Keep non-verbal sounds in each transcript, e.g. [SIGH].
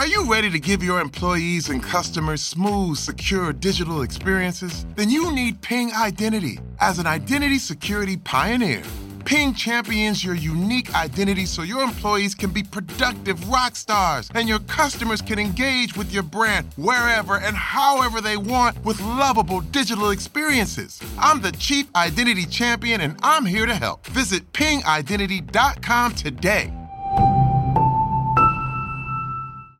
Are you ready to give your employees and customers smooth, secure digital experiences? Then you need Ping Identity. As an identity security pioneer, Ping champions your unique identity so your employees can be productive rock stars and your customers can engage with your brand wherever and however they want with lovable digital experiences. I'm the Chief Identity Champion and I'm here to help. Visit pingidentity.com today.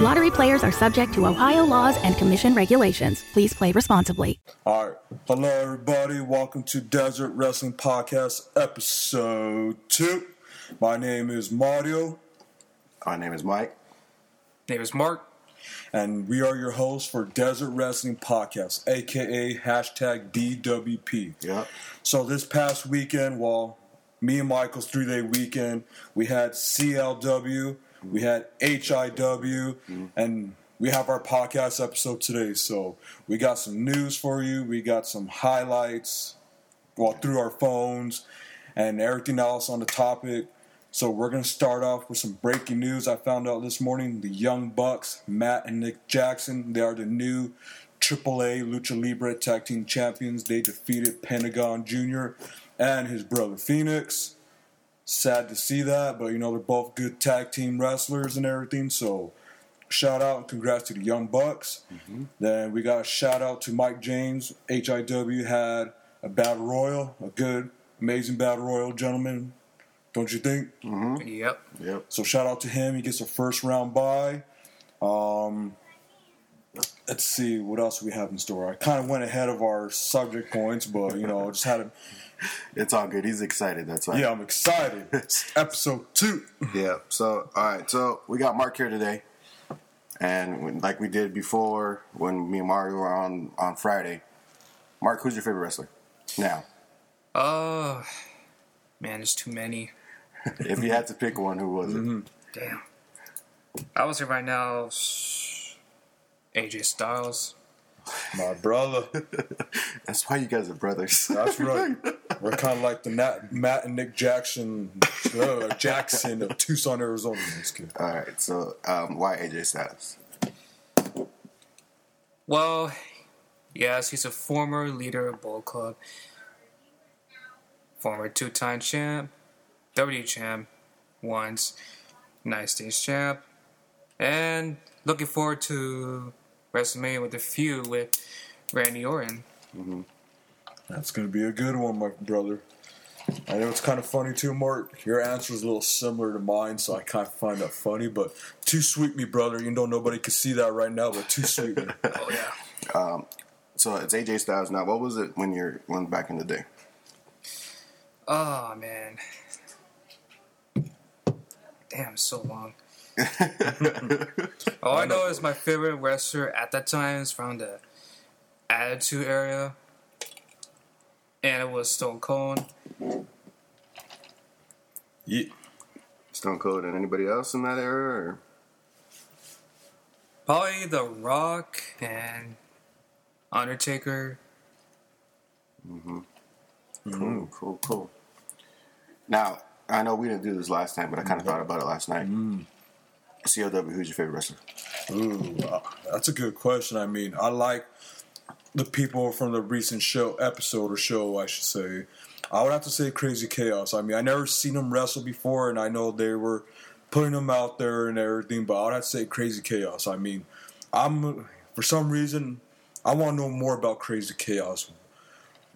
Lottery players are subject to Ohio laws and commission regulations. Please play responsibly. All right. Hello, everybody. Welcome to Desert Wrestling Podcast, episode two. My name is Mario. My name is Mike. Name is Mark. And we are your hosts for Desert Wrestling Podcast, aka hashtag DWP. Yeah. So this past weekend, well, me and Michael's three day weekend, we had CLW, we had HIW, mm-hmm. and we have our podcast episode today. So we got some news for you, we got some highlights, well, through our phones, and everything else on the topic. So we're gonna start off with some breaking news. I found out this morning the Young Bucks, Matt and Nick Jackson, they are the new AAA Lucha Libre Tag Team Champions. They defeated Pentagon Jr. and his brother Phoenix. Sad to see that, but you know they're both good tag team wrestlers and everything. So shout out and congrats to the Young Bucks. Then we got a shout out to Mike James. HIW had a battle royal, a good, amazing battle royal, gentlemen. Don't you think? Yep. Yep. So shout out to him. He gets a first round bye. Um, let's see what else we have in store. I kind of went ahead of our subject points, but you know, just had a [LAUGHS] It's all good. He's excited. That's why. yeah. I'm excited. [LAUGHS] It's episode two. [LAUGHS] Yeah. So, all right. So we got Mark here today, and when, like we did before when me and Mario were on on Friday. Mark, who's your favorite wrestler? Now, Uh, man, there's too many. if you had to pick one, who was it? Damn. I would say right now, AJ Styles. My brother. That's why you guys are brothers. That's right. We're kind of like the Nat, Matt and Nick Jackson, uh, Jackson of Tucson, Arizona. All right. So, um, why AJ Styles? Well, yes, he's a former leader of Bullet Club, former two-time champ, W champ, once, United States champ, and looking forward to WrestleMania with a feud with Randy Orton. That's gonna be a good one, my brother. I know it's kind of funny too, Mark. Your answer is a little similar to mine, so I kind of find that funny. But too sweet, me brother. You know nobody can see that right now, but too sweet. me. [LAUGHS] Oh yeah. Um, So it's AJ Styles. Now, what was it when you're when back in the day? Oh man. Damn, so long. [LAUGHS] All I know is my favorite wrestler at that time is from the Attitude Era. And it was Stone Cold. Yeah. Stone Cold and anybody else in that era? Or? Probably The Rock and Undertaker. Mhm. Cool, cool, cool. Now, I know we didn't do this last time, but I kind of thought about it last night. CLW, who's your favorite wrestler? Ooh, uh, that's a good question. I mean, I like the people from the recent show episode or show, I should say. I would have to say Crazy Chaos. I mean, I never seen them wrestle before, and I know they were putting them out there and everything, but I would have to say Crazy Chaos. I mean, I'm for some reason I want to know more about Crazy Chaos.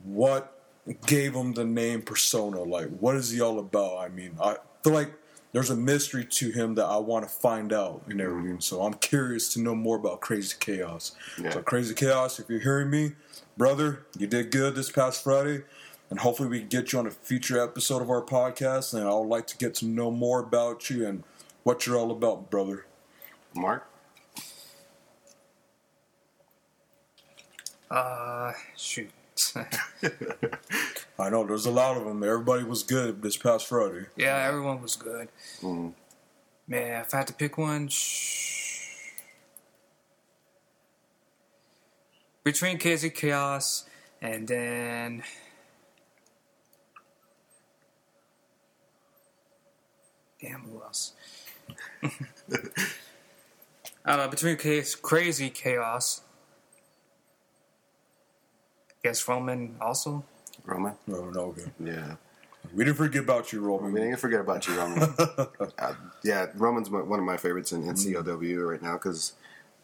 What gave him the name Persona? Like, what is he all about? I mean, I feel like there's a mystery to him that I want to find out and everything. So I'm curious to know more about Crazy Chaos. Yeah. So Crazy Chaos, if you're hearing me, brother, you did good this past Friday. And hopefully we can get you on a future episode of our podcast. And I would like to get to know more about you and what you're all about, brother. Mark? Uh, shoot. [LAUGHS] [LAUGHS] I know there's a lot of them. Everybody was good this past Friday. yeah, everyone was good. Mhm. Man, if I had to pick one, shh. between Casey Chaos and then damn, who else? [LAUGHS] I don't know. Between Case, Crazy Chaos, I guess Roman also. Roman. No, okay. Yeah. We didn't forget about you, Roman. We didn't forget about you, Roman. [LAUGHS] uh, yeah, Roman's my, one of my favorites in, in CLW right now because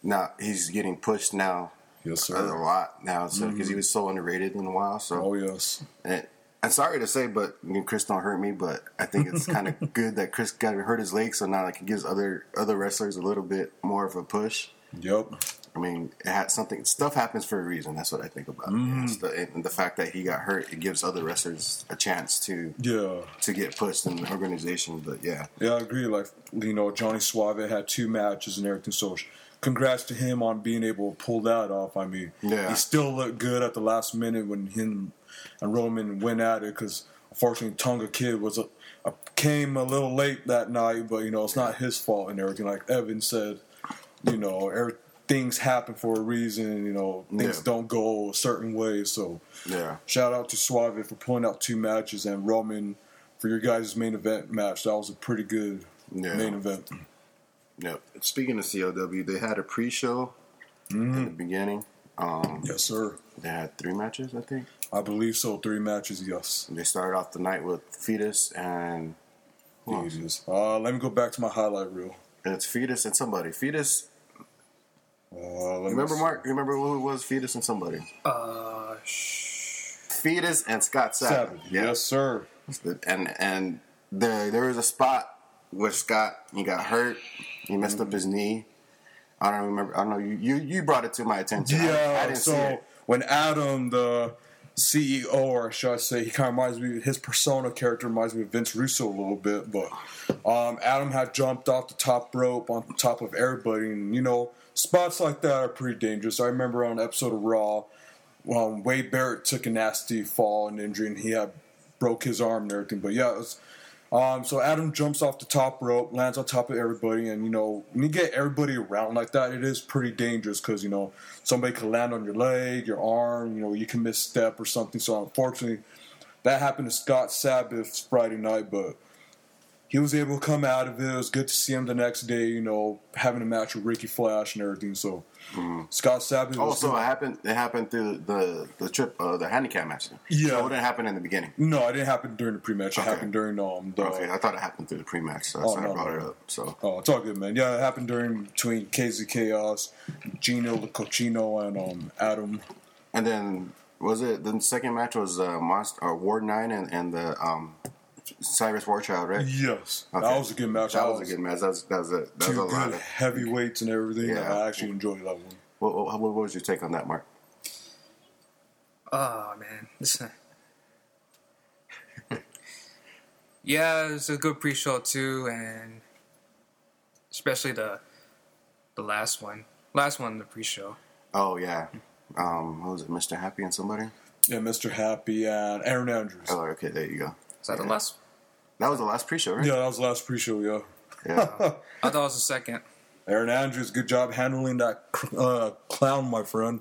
now he's getting pushed now Yes, sir. a lot now, so because he was so underrated in a while. So Oh yes. And I'm sorry to say, but I mean, Chris don't hurt me. But I think it's [LAUGHS] kind of good that Chris got hurt his leg, so now like it gives other other wrestlers a little bit more of a push. Yep. I mean, it had something. Stuff happens for a reason. That's what I think about. Mm-hmm. it. It's the, and the fact that he got hurt, it gives other wrestlers a chance to Yeah. to get pushed in the organization. But yeah, Yeah, I agree. Like you know, Johnny Suave had two matches and everything. So, congrats to him on being able to pull that off. I mean, Yeah. he still looked good at the last minute when him and Roman went at it. Because unfortunately, Tonga Kid was a, a came a little late that night, but you know it's not his fault and everything. Like Evan said, you know, every, things happen for a reason. You know, things Yeah. don't go a certain way. So, yeah, Shout out to Suave for pulling out two matches and Roman for your guys' main event match. That was a pretty good Yeah. main event. yep. Speaking of CLW, they had a pre-show in the beginning. Um, Yes, sir. They had three matches, I think. I believe so. Three matches, yes. They started off the night with Fetus and? Jesus. Uh, let me go back to my highlight reel. And It's Fetus and somebody. Fetus. Uh, let Remember see. Mark? Remember who it was? Fetus and somebody. Uh, shh. Fetus and Scott Savage. Savage. Yes, sir. And and there there was a spot where Scott he got hurt. He messed up his knee. I don't remember. I don't know. You you, you brought it to my attention. I- I, Yeah, didn't so see it. when Adam, the CEO, or should I say, he kind of reminds me, his persona character reminds me of Vince Russo a little bit, but um, Adam had jumped off the top rope on top of everybody, and you know, spots like that are pretty dangerous. I remember on an episode of Raw, um, Wade Barrett took a nasty fall and injury, and he had broke his arm and everything, but yeah, was, um, so Adam jumps off the top rope, lands on top of everybody, and you know when you get everybody around like that, it is pretty dangerous because you know somebody could land on your leg, your arm, you know you can misstep or something. So unfortunately, that happened to Scott Sabbath Friday night, but he was able to come out of it. It was good to see him the next day, you know, having a match with Ricky Flash and everything. So Scott Sabbath. was Also, it happened. It happened through the the trip, uh, the handicap match. Yeah. so it didn't happen in the beginning. no, it didn't happen during the pre-match. It Okay. happened during um the. Okay, I thought it happened through the pre-match, so that's Oh, why no, I brought no, it up. So Oh, it's all good, man. Yeah, it happened during between KZ Chaos, Gino the Cochino, and um Adam. And then was it the second match was uh, Monster or Ward Nine and, and the um, Cyrus Warchild, right? Yes, Okay. that was a good match. That was a good match. That was that was a, that was Two a lot good of. heavyweights and everything. Yeah. I actually enjoyed that one. What, what, what was your take on that, Mark? Oh man, this. [LAUGHS] yeah, it's a good pre-show too, and especially the the last one, last one, the pre-show. Oh yeah, um, what was it, Mr. Happy and somebody? Yeah, Mr. Happy and Aaron Andrews. Oh, okay, there you go. Is that the last? That was the last pre-show, right? Yeah, that was the last pre-show. Yeah, Yeah. [LAUGHS] I thought it was the second. Aaron Andrews, good job handling that uh, clown, my friend.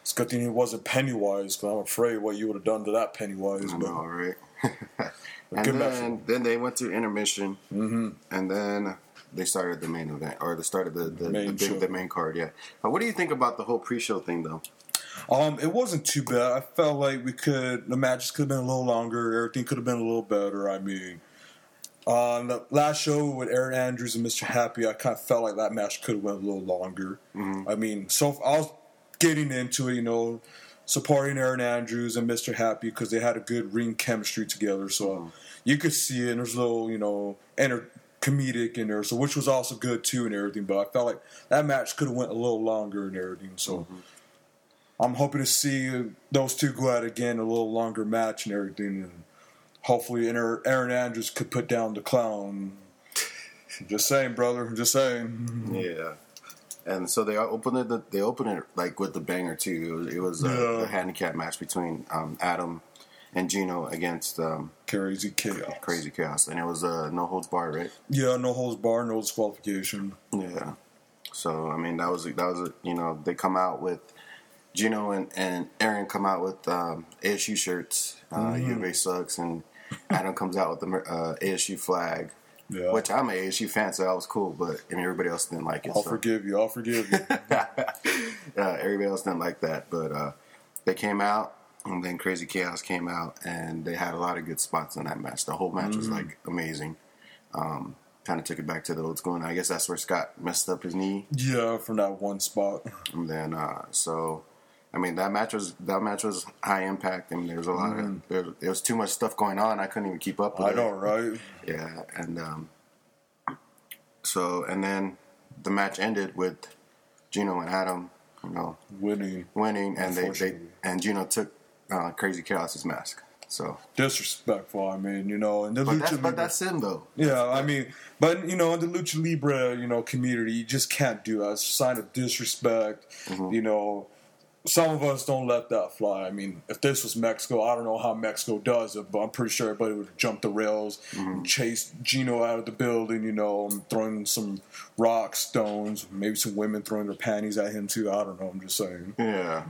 It's a good thing he wasn't Pennywise, because I'm afraid what you would have done to that Pennywise. I But know, right? [LAUGHS] and Good match. then, then they went to intermission, mm-hmm. and then they started the main event, or they started the the, Main the, big, the main card. Yeah. Now, what do you think about the whole pre-show thing, though? Um, it wasn't too bad. I felt like we could the matches could have been a little longer. Everything could have been a little better. I mean, uh, on the last show with Aaron Andrews and Mr. Happy, I kind of felt like that match could have went a little longer. Mm-hmm. I mean, so I was getting into it, you know, supporting Aaron Andrews and Mr. Happy because they had a good ring chemistry together. So mm-hmm. you could see it. And there's a little, you know, enter comedic in there, so which was also good too and everything. But I felt like that match could have went a little longer and everything. So. Mm-hmm. I'm hoping to see those two go out again, a little longer match and everything, and hopefully Aaron Aaron Andrews could put down the clown. Just saying, brother. Just saying. Yeah. And so they opened it. They opened it like with the banger too. It was, it was a, Yeah. a handicap match between um, Adam and Gino against um, Crazy chaos. Crazy Chaos, and it was uh, no holds barred, right? Yeah, no holds bar, no disqualification. Yeah. So I mean, that was that was a, you know they come out with Gino and, and Aaron come out with um, ASU shirts. Uh, Mm-hmm. U of A sucks, and Adam comes out with the uh, ASU flag. Yeah. Which I'm an ASU fan, so that was cool. But I mean, everybody else didn't like it. I'll so. forgive you. I'll forgive you. [LAUGHS] uh, everybody else didn't like that, but uh, they came out, and then Crazy Chaos came out, and they had a lot of good spots in that match. The whole match was like amazing. Um, kind of took it back to the old school, and I guess that's where Scott messed up his knee. yeah, from that one spot. And then, uh, so I mean, that match was that match was high impact, I and there was a lot of there, there was too much stuff going on. I couldn't even keep up. with I it. know, right? Yeah, and um, so and then the match ended with Gino and Adam, you know, Winning. winning, and they, they and Gino took uh, Crazy Chaos's mask. So, Disrespectful, I mean, you know, and the but Lucha that's, Libre. but that's him though. Yeah, I mean, but you know, in the lucha libre, you know, community, you just can't do that. It's a sign of disrespect. Mm-hmm. You know, some of us don't let that fly. I mean, if this was Mexico, I don't know how Mexico does it, but I'm pretty sure everybody would jump the rails, Mm-hmm. chase Gino out of the building. You know, and throwing some rocks, stones, maybe some women throwing their panties at him too. I don't know. I'm just saying, Yeah,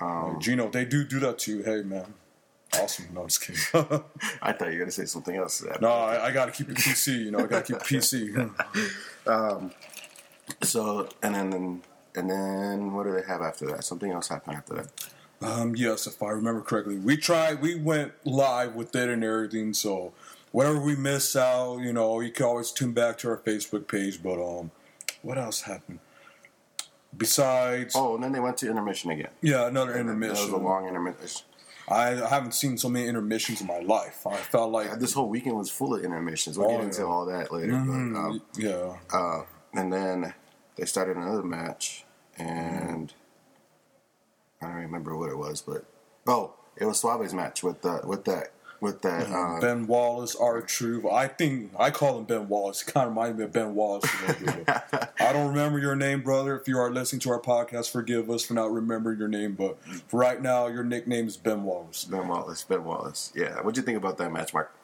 Like, Gino, they do do that to you. Hey, man, awesome. No, I'm just kidding. [LAUGHS] I thought you were gonna say something else. no, I, I got to keep it PC. You know, I got to keep it PC. [LAUGHS] So and then and then what do they have after that? Something else happened after that. Um, yes, if I remember correctly, we tried. We went live with it and everything. So whatever we miss out, you know, you can always tune back to our Facebook page. But um, what else happened? Besides, Oh, and then they went to intermission again. yeah, another intermission. That was a long intermission. I, haven't seen so many intermissions in my life. I felt like This whole weekend was full of intermissions. We'll Oh, get yeah. into all that later. But, um, yeah, uh, and then they started another match, and I don't remember what it was, but oh, it was Suave's match with the with that with that. Uh, Ben Wallace, R Truth. I think I call him Ben Wallace. [LAUGHS] He kind of reminds me of Ben Wallace. a little bit, but I don't remember your name, brother. If you are listening to our podcast, forgive us for not remembering your name. But for right now, your nickname is Ben Wallace. Ben Wallace, Ben Wallace. Yeah, what'd you think about that match, Mark?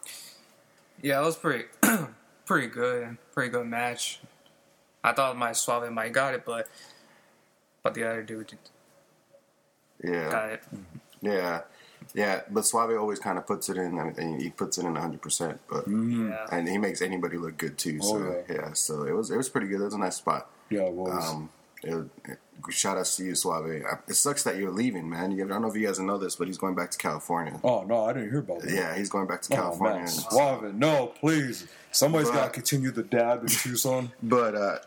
Yeah, it was pretty [CLEARS THROAT] pretty good pretty good match. I thought my Suave might got it, but but the other dude Yeah, got it. yeah, yeah. But Suave always kind of puts it in. I mean, he puts it in hundred percent, but Yeah. and he makes anybody look good too. So Oh, yeah. yeah. so it was it was pretty good. It was a nice spot. Yeah, it was. Um, it, it, shout out to you, Suave. It sucks that you're leaving, man. You, I don't know if you guys know this, but he's going back to California. oh no, I didn't hear about that. Yeah, he's going back to Oh California. man, Suave. No, please. Somebody's got to continue the dad in Tucson. [LAUGHS] But uh,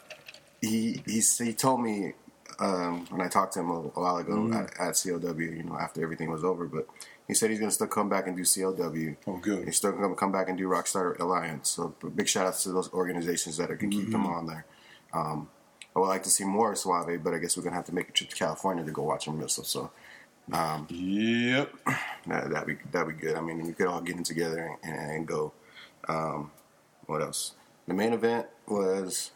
he he he told me um, when I talked to him a, a while ago Mm. at, at CLW, you know, after everything was over, but he said he's going to still come back and do CLW. Oh, good. He's still going to come back and do Rockstar Alliance. So big shout outs to those organizations that are going to keep them Mm-hmm. on there. Um, I would like to see more Suave, but I guess we're going to have to make a trip to California to go watch him wrestle. So Yep. [SIGHS] that that'd be that'd be good. I mean, we could all get in together and, and go. Um, what else? The main event was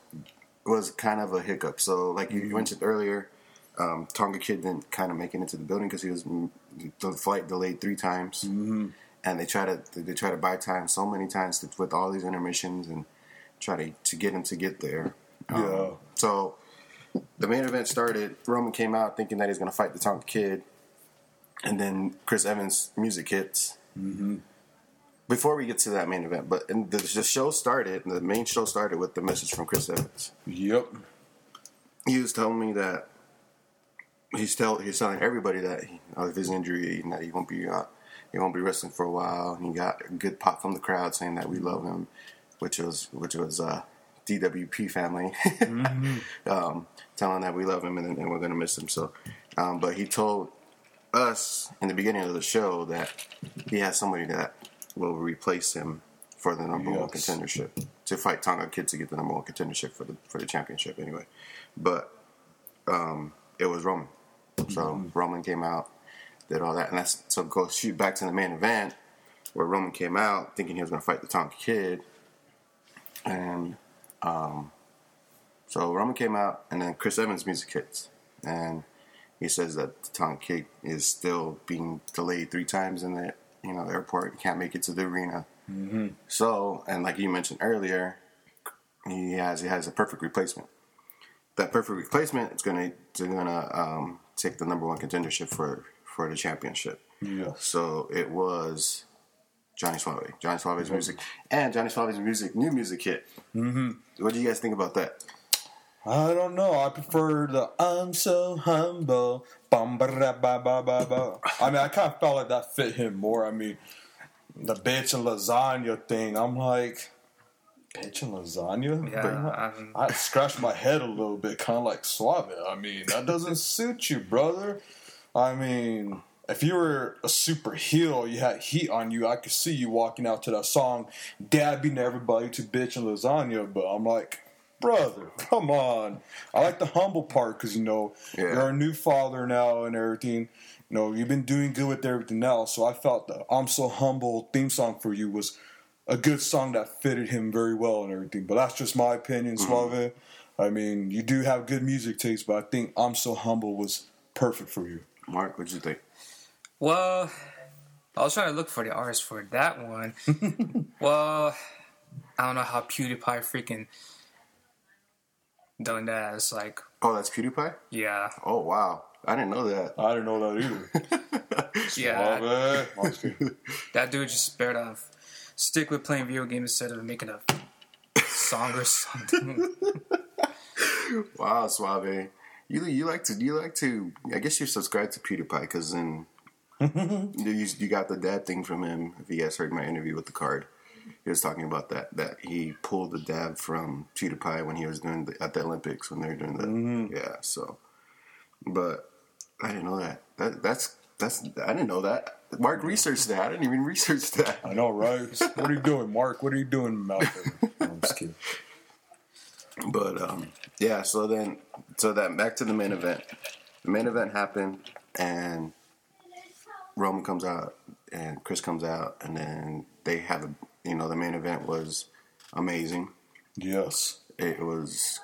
was kind of a hiccup. So, like you mentioned earlier, um, Tonga Kid didn't kind of make it into the building because he was the flight delayed three times, mm-hmm. and they try to they try to buy time so many times to, with all these intermissions and try to to get him to get there. Um, Yeah. So the main event started. Roman came out thinking that he's going to fight the Tonga Kid, and then Chris Evans' music hits. Mm-hmm. Before we get to that main event, but and the, the show started. The main show started with the message from Chris Evans. Yep. He was telling me that he's tell he's telling everybody that he, of his injury and that he won't be uh, he won't be wrestling for a while. And he got a good pop from the crowd saying that we love him, which was which was uh, DWP family, [LAUGHS] um, telling that we love him and, and we're gonna miss him. So, um, but he told us in the beginning of the show that he has somebody that will replace him for the number one contendership. To fight Tonga Kid to get the number one contendership for the for the championship anyway. But um, it was Roman. So Roman came out, did all that, and that's so go shoot back to the main event where Roman came out thinking he was going to fight the Tonga Kid, and um, So Roman came out, and then Chris Evans' music hits, and he says that the Tonga Kid is still being delayed three times in the you know the airport. He can't make it to the arena. Mm-hmm. So, and like you mentioned earlier, he has he has a perfect replacement. That perfect replacement is gonna is gonna um, take the number one contendership for for the championship. Yeah. So it was Johnny Suave, Johnny Suave's music, and Johnny Suave's music, new music hit. Mm-hmm. What do you guys think about that? I don't know. I prefer the I'm so humble. Bum, ba, ba, ba, ba, ba. I mean, I kind of felt like that fit him more. I mean, the bitch and lasagna thing. I'm like, bitch and lasagna? Yeah, But, you know, I'm- I scratched my head a little bit, kind of like Suave. I mean, that doesn't suit you, brother. I mean, if you were a super heel, you had heat on you, I could see you walking out to that song, dabbing everybody to bitch and lasagna. But I'm like, brother, [LAUGHS] come on. I like the humble part because, you know, Yeah. you're a new father now and everything. You know, you've been doing good with everything else. So I felt the I'm So Humble theme song for you was a good song that fitted him very well and everything. But that's just my opinion, mm-hmm. Suave. I mean, you do have good music taste, but I think I'm So Humble was perfect for you. Mark, what'd you think? Well, I was trying to look for the artist for that one. [LAUGHS] well, I don't know how PewDiePie freaking done that. It's like, Oh, that's PewDiePie. yeah, Oh wow, I didn't know that. I didn't know that either. [LAUGHS] yeah. Suave. I'm just kidding. [LAUGHS] That dude just spared off. stick with playing video games instead of making a song or something. [LAUGHS] Wow, Suave. You you like to you like to I guess you're subscribed to PewDiePie because then you, you got the dad thing from him. If you guys heard my interview with the card, he was talking about that that he pulled the dab from PewDiePie when he was doing the, at the Olympics when they were doing the yeah. So, but I didn't know that. That that's that's I didn't know that. Mark researched that. I didn't even research that. I know, right? What are you doing, Mark? What are you doing, Malcolm? [LAUGHS] I'm just kidding. But um, yeah, so then, so that back to the main event. The main event happened, and Roman comes out, and Chris comes out, and then they have a, you know, the main event was amazing. Yes. It was,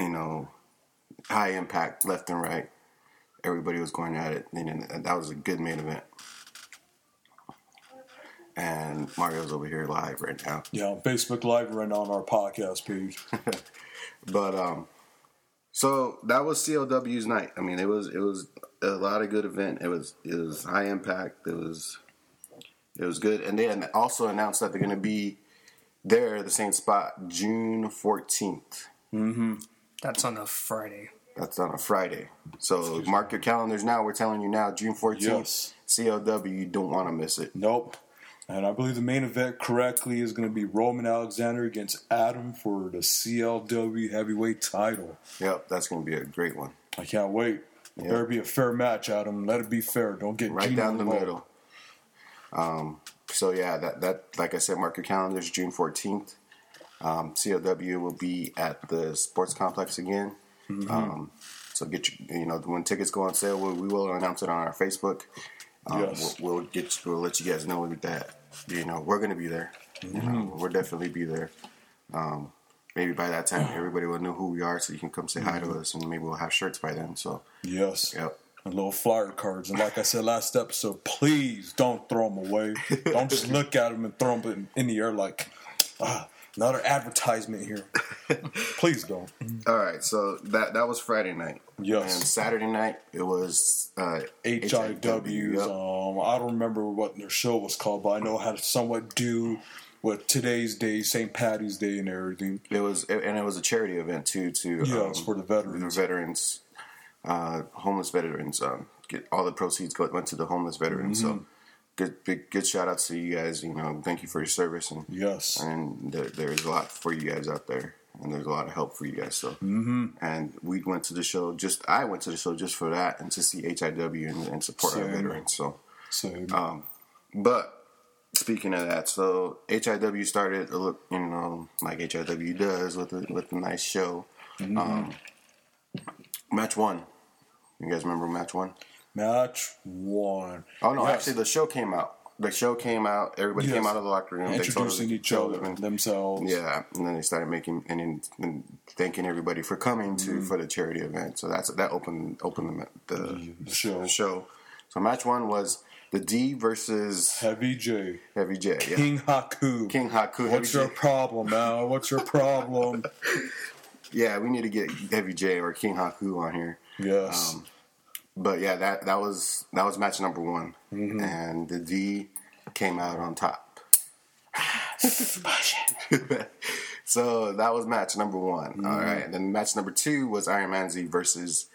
you know, high impact, left and right. Everybody was going at it, and, that was a good main event. And Mario's over here live right now. Yeah, Facebook Live right now on our podcast page. [LAUGHS] But um, so that was CLW's night. I mean, it was it was a lot of good event. It was it was high impact. It was it was good, and they also announced that they're going to be there at the same spot June fourteenth. Mhm. That's on a Friday. That's on a Friday. So mark your calendars now. We're telling you now, June fourteenth. Yes. CLW, you don't want to miss it. Nope. And I believe the main event correctly is going to be Roman Alexander against Adam for the CLW heavyweight title. Yep, that's going to be a great one. I can't wait. Yeah. Better be a fair match, Adam. Let it be fair. Don't get right Gino down the involved. middle. Um, so yeah, that that like I said, mark your calendars. June fourteenth. Um, CLW will be at the sports complex again. Mm-hmm. Um, so get your, you know when tickets go on sale, we, we will announce it on our Facebook. Um, Yes. we'll, we'll get we'll let you guys know that you know we're gonna be there. You know, Mm-hmm. we'll definitely be there. Um, maybe by that time, [SIGHS] everybody will know who we are, so you can come say hi Mm-hmm. to us, and maybe we'll have shirts by then. So Yes. yep. Little flyer cards. And like I said last episode, please don't throw them away. don't just look at them and throw them in the air like, ah, another advertisement here. [LAUGHS] please don't. All right, so that that was Friday night. Yes. And Saturday night it was uh, HIWs. Yep. Um, I don't remember what their show was called, but I know it had somewhat do with today's day, St. Patty's Day, and everything. It was, and it was a charity event too. To Yeah, um, for the veterans. the veterans, uh, homeless veterans. Um, get all the proceeds go, went to the homeless veterans. Mm-hmm. So, good, big, good shout outs to you guys. You know, thank you for your service, and Yes. and there, there's a lot for you guys out there, and there's a lot of help for you guys. So, mm-hmm. and we went to the show. Just I went to the show just for that and to see HIW and, and support our veterans. So. So, Um, But speaking of that, so HIW started look, you know, like HIW does with a with a nice show. Um, match one. You guys remember match one? match one. Oh no, Yes. actually the show came out. the show came out. Everybody Yes. came out of the locker room. They told Introducing each other them- themselves. Yeah, and then they started making and, and thanking everybody for coming to Mm-hmm. for the charity event. So that's that opened opened the, the, The show. show. So match one was the D versus Heavy J. Heavy J. Yeah. King Haku. King Haku. What's Heavy your J. problem, man? What's your problem? [LAUGHS] Yeah, we need to get Heavy J or King Haku on here. yes. Um, But yeah, that that was that was match number one, Mm-hmm. and the D came out on top. [LAUGHS] so that was match number one. Mm-hmm. All right, then match number two was Iron Man Z versus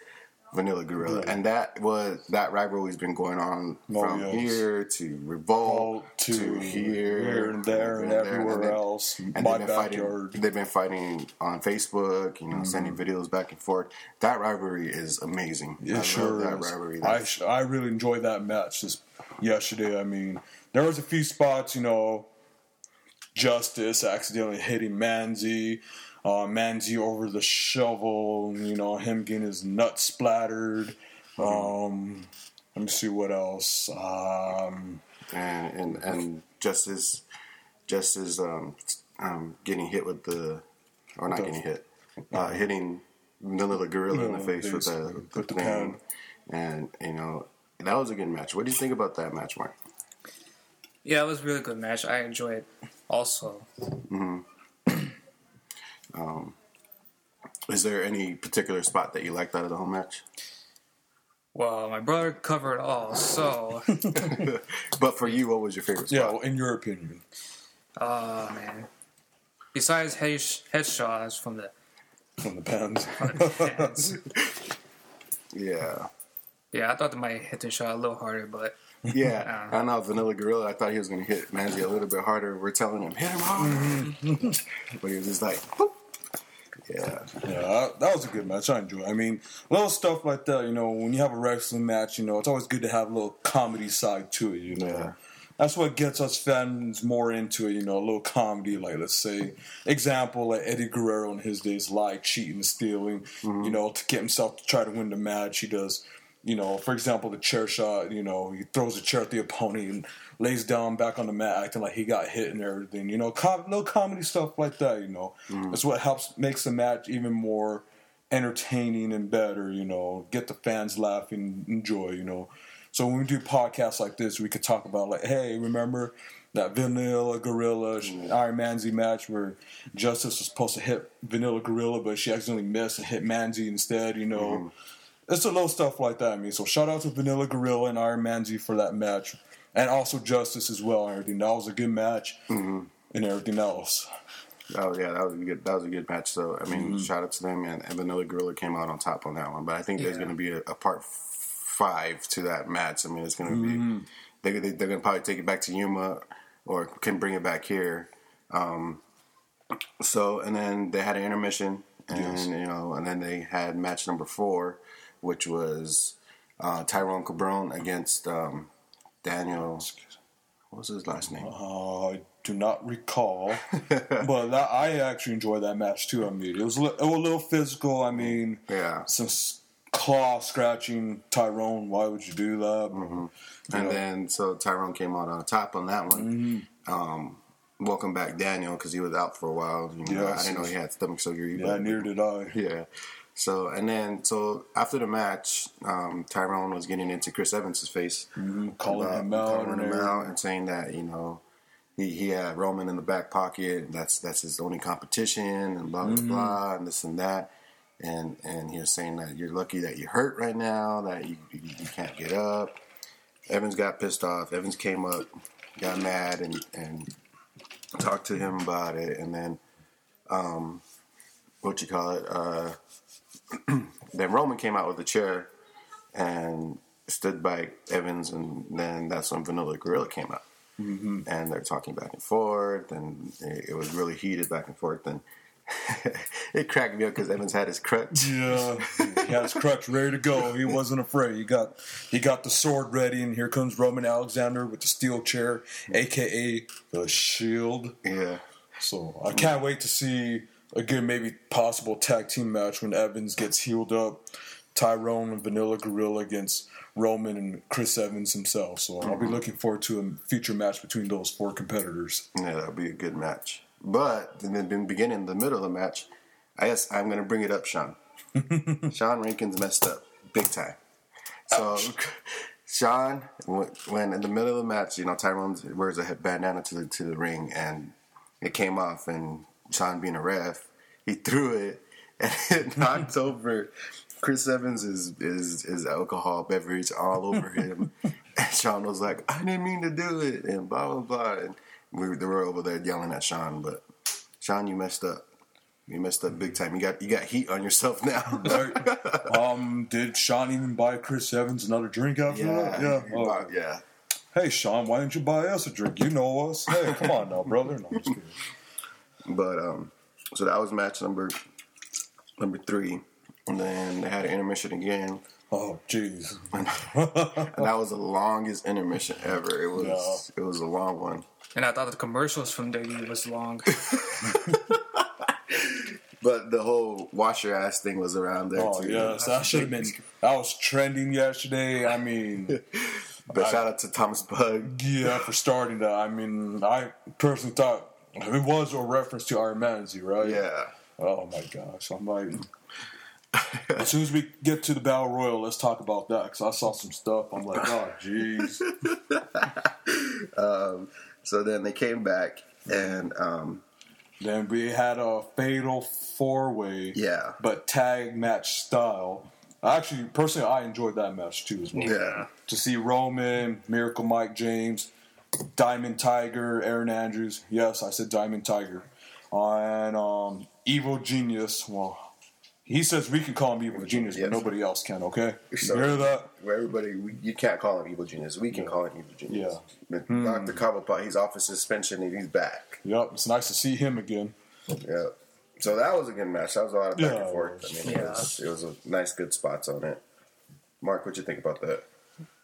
Vanilla Gorilla, and that was that rivalry's been going on Oh, from here to Revolt to, to, here, here and there and there, everywhere then- else. and My they've been backyard. fighting. They've been fighting on Facebook, you know, mm-hmm. sending videos back and forth. That rivalry is amazing. It I sure that is. rivalry. I, That's- I really enjoyed that match this yesterday. I mean, there was a few spots, you know, Justice accidentally hitting Manzi, uh, Manzi over the shovel, you know, him getting his nuts splattered. Um, let me see what else. Um, and and and just as just as um, um, getting hit with the or not The- getting hit, uh, hitting Vanilla Gorilla in the face with face- the, with the, the thing. pen. and you know that was a good match. What do you think about that match, Mark? Yeah, it was a really good match. I enjoyed it also. Um, is there any particular spot that you liked out of the whole match? Well, my brother covered all, so [LAUGHS] But for you, what was your favorite yeah, spot? well, in your opinion. oh man. Besides headshots from the From the pens. [LAUGHS] fans, Yeah. yeah, I thought they might hit the shot a little harder, but Yeah, [LAUGHS] I know Vanilla Gorilla. I thought he was going to hit Manzi a little bit harder. We're telling him hit him hard, mm-hmm. but he was just like, "Whoop." Yeah, Yeah, that, was a good match. I enjoyed. it. I mean, little stuff like that. You know, when you have a wrestling match, you know, it's always good to have a little comedy side to it. You know, Yeah. that's what gets us fans more into it. You know, a little comedy. Like let's say, example, like Eddie Guerrero in his days, like cheating stealing. You mm-hmm. know, to get himself to try to win the match, he does. You know, for example, the chair shot. You know, he throws a chair at the opponent and lays down back on the mat, acting like he got hit and everything. You know, com- little comedy stuff like that. You know, mm. that's what helps makes the match even more entertaining and better. You know, get the fans laughing, enjoy. You know, so when we do podcasts like this, we could talk about like, hey, remember that Vanilla Gorilla mm. Iron Manzi match where Justice was supposed to hit Vanilla Gorilla, but she accidentally missed and hit Manzi instead. You know, mm. it's a little stuff like that. I mean, so shout out to Vanilla Gorilla and Iron Manzi for that match, and also Justice as well. And everything that was a good match, and everything else. was, yeah, that was a good. That was a good match. So I mean, shout out to them and, and Vanilla Gorilla came out on top on that one. But I think there's Yeah. going to be a, a part five to that match. I mean, it's going to be they, they, they're going to probably take it back to Yuma or can bring it back here. Um, so and then they had an intermission, and you know, and then they had match number four, which was uh, Tyrone Cabron against um, Daniel. What was his last name? Uh, I do not recall, [LAUGHS] but that, I actually enjoyed that match too. I mean, it was li- it was a little physical. I mean, Yeah. some claw scratching. Tyrone, why would you do that? And know. then so Tyrone came out on top on that one. Um, welcome back Daniel because he was out for a while. You know, Yes. I didn't know he had stomach surgery. Yeah, but- neither did I. [LAUGHS] yeah. So and then so after the match, um, Tyrone was getting into Chris Evans's face, Calling about- him out, calling and him out, and saying that you know he, he had Roman in the back pocket. That's that's his only competition, and blah blah Mm-hmm. blah, and this and that. And and he was saying that you're lucky that you're hurt right now, that you you, you can't get up. Evans got pissed off. Evans came up, got mad, and and talked to him about it, and then um, what you call it? Uh, [CLEARS THROAT] then Roman came out with a chair and stood by Evans, and then that's when Vanilla Gorilla came out. Mm-hmm. And they're talking back and forth, and it, it was really heated back and forth. And [LAUGHS] it cracked me up because Evans had his crutch. Yeah, he had his [LAUGHS] crutch ready to go. He wasn't afraid. He got he got the sword ready, and here comes Roman Alexander with the steel chair, aka the Shield. Yeah, So I can't wait to see a good, maybe possible tag team match when Evans gets healed up Tyrone and Vanilla Gorilla against Roman and Chris Evans himself. So I'll be looking forward to a future match between those four competitors. Yeah, that'll be a good match. But in the, in the beginning, the middle of the match, I guess I'm gonna bring it up, Sean. [LAUGHS] Sean Rankins messed up big time. So [LAUGHS] Sean, when, when in the middle of the match, you know Tyrone wears a bandana to the to the ring, and it came off, and Sean being a ref, he threw it, [LAUGHS] and it knocked over Chris Evans is is is alcohol beverage all over [LAUGHS] him. and Sean was like, I didn't mean to do it, and blah blah blah. And we were, they were over there yelling at Sean, but Sean, you messed up. You messed up big time. You got you got heat on yourself now. [LAUGHS] Um, did Sean even buy Chris Evans another drink after that? Yeah. Oh. bought- yeah. Hey, Sean, why didn't you buy us a drink? You know us. Hey, come on now, brother. No, I'm just kidding. But um, so that was match number number three, and then they had an intermission again, Oh, jeez. [LAUGHS] and that was the longest intermission ever. It was it was a long one. And I thought the commercials from WWE was long. [LAUGHS] But the whole wash your ass thing was around there Oh, too. yes. That should have been. That was trending yesterday. I mean, [LAUGHS] But shout out to Thomas Bug. yeah, for starting that. I mean, I personally thought it was a reference to Iron Manzi, right? Yeah. Oh my gosh, I'm like. as soon as we get to the battle royal, let's talk about that because I saw some stuff. I'm like, oh jeez. [LAUGHS] So then they came back and um, then we had a fatal four way, Yeah. but tag match style. Actually, personally, I enjoyed that match too as well. yeah. To see Roman, Miracle Mike James, Diamond Tiger, Aaron Andrews. Yes, I said Diamond Tiger. and um, Evil Genius. Well, he says we can call him Evil Genius, Yes. but nobody else can. Okay, you hear that? Where everybody, we, you can't call him evil genius. We can call him evil genius. Yeah. But Dr. Cobblepot, he's off of suspension and he's back. Yep, it's nice to see him again. Yeah. So that was a good match. That was a lot of back Yeah, and forth. I mean, it, was, it was a nice, good spots on it. Mark, what you think about that?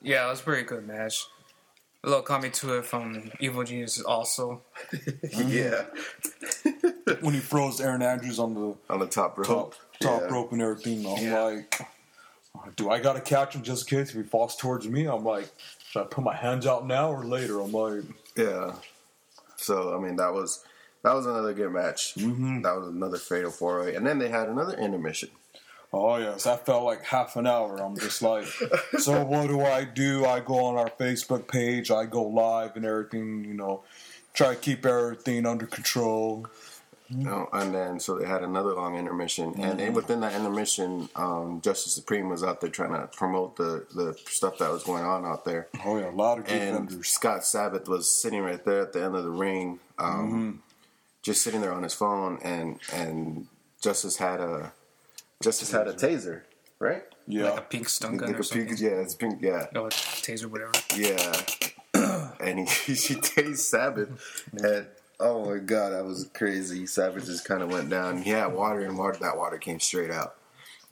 Yeah, it was a pretty good match. A little comment to it from Evil Genius also. [LAUGHS] yeah. [LAUGHS] When he froze Aaron Andrews on the On the top rope. top top Yeah. rope and everything, I'm Yeah. like, do I gotta catch him just in case if he falls towards me? I'm like, should I put my hands out now or later? I'm like, Yeah. So I mean that was that was another good match. Mm-hmm. That was another fatal four way, and then they had another intermission. Oh yes, that felt like half an hour. I'm just like, [LAUGHS] so what do I do? I go on our Facebook page, I go live and everything, you know, try to keep everything under control. You know, and then so they had another long intermission, and then within that intermission, um, Justice Supreme was out there trying to promote the the stuff that was going on out there. Oh yeah, a lot of good and vendors. Scott Sabbath was sitting right there at the end of the ring, um, just sitting there on his phone, and and Justice had a Justice had a taser, right? Yeah, Like a pink stun gun Like or a pink, something. yeah, it's pink, yeah, oh, No, a taser, whatever. yeah. [COUGHS] and he [LAUGHS] she tased Sabbath, and oh my god, that was crazy. Sabbath just kind of went down. He had water, and water that water came straight out.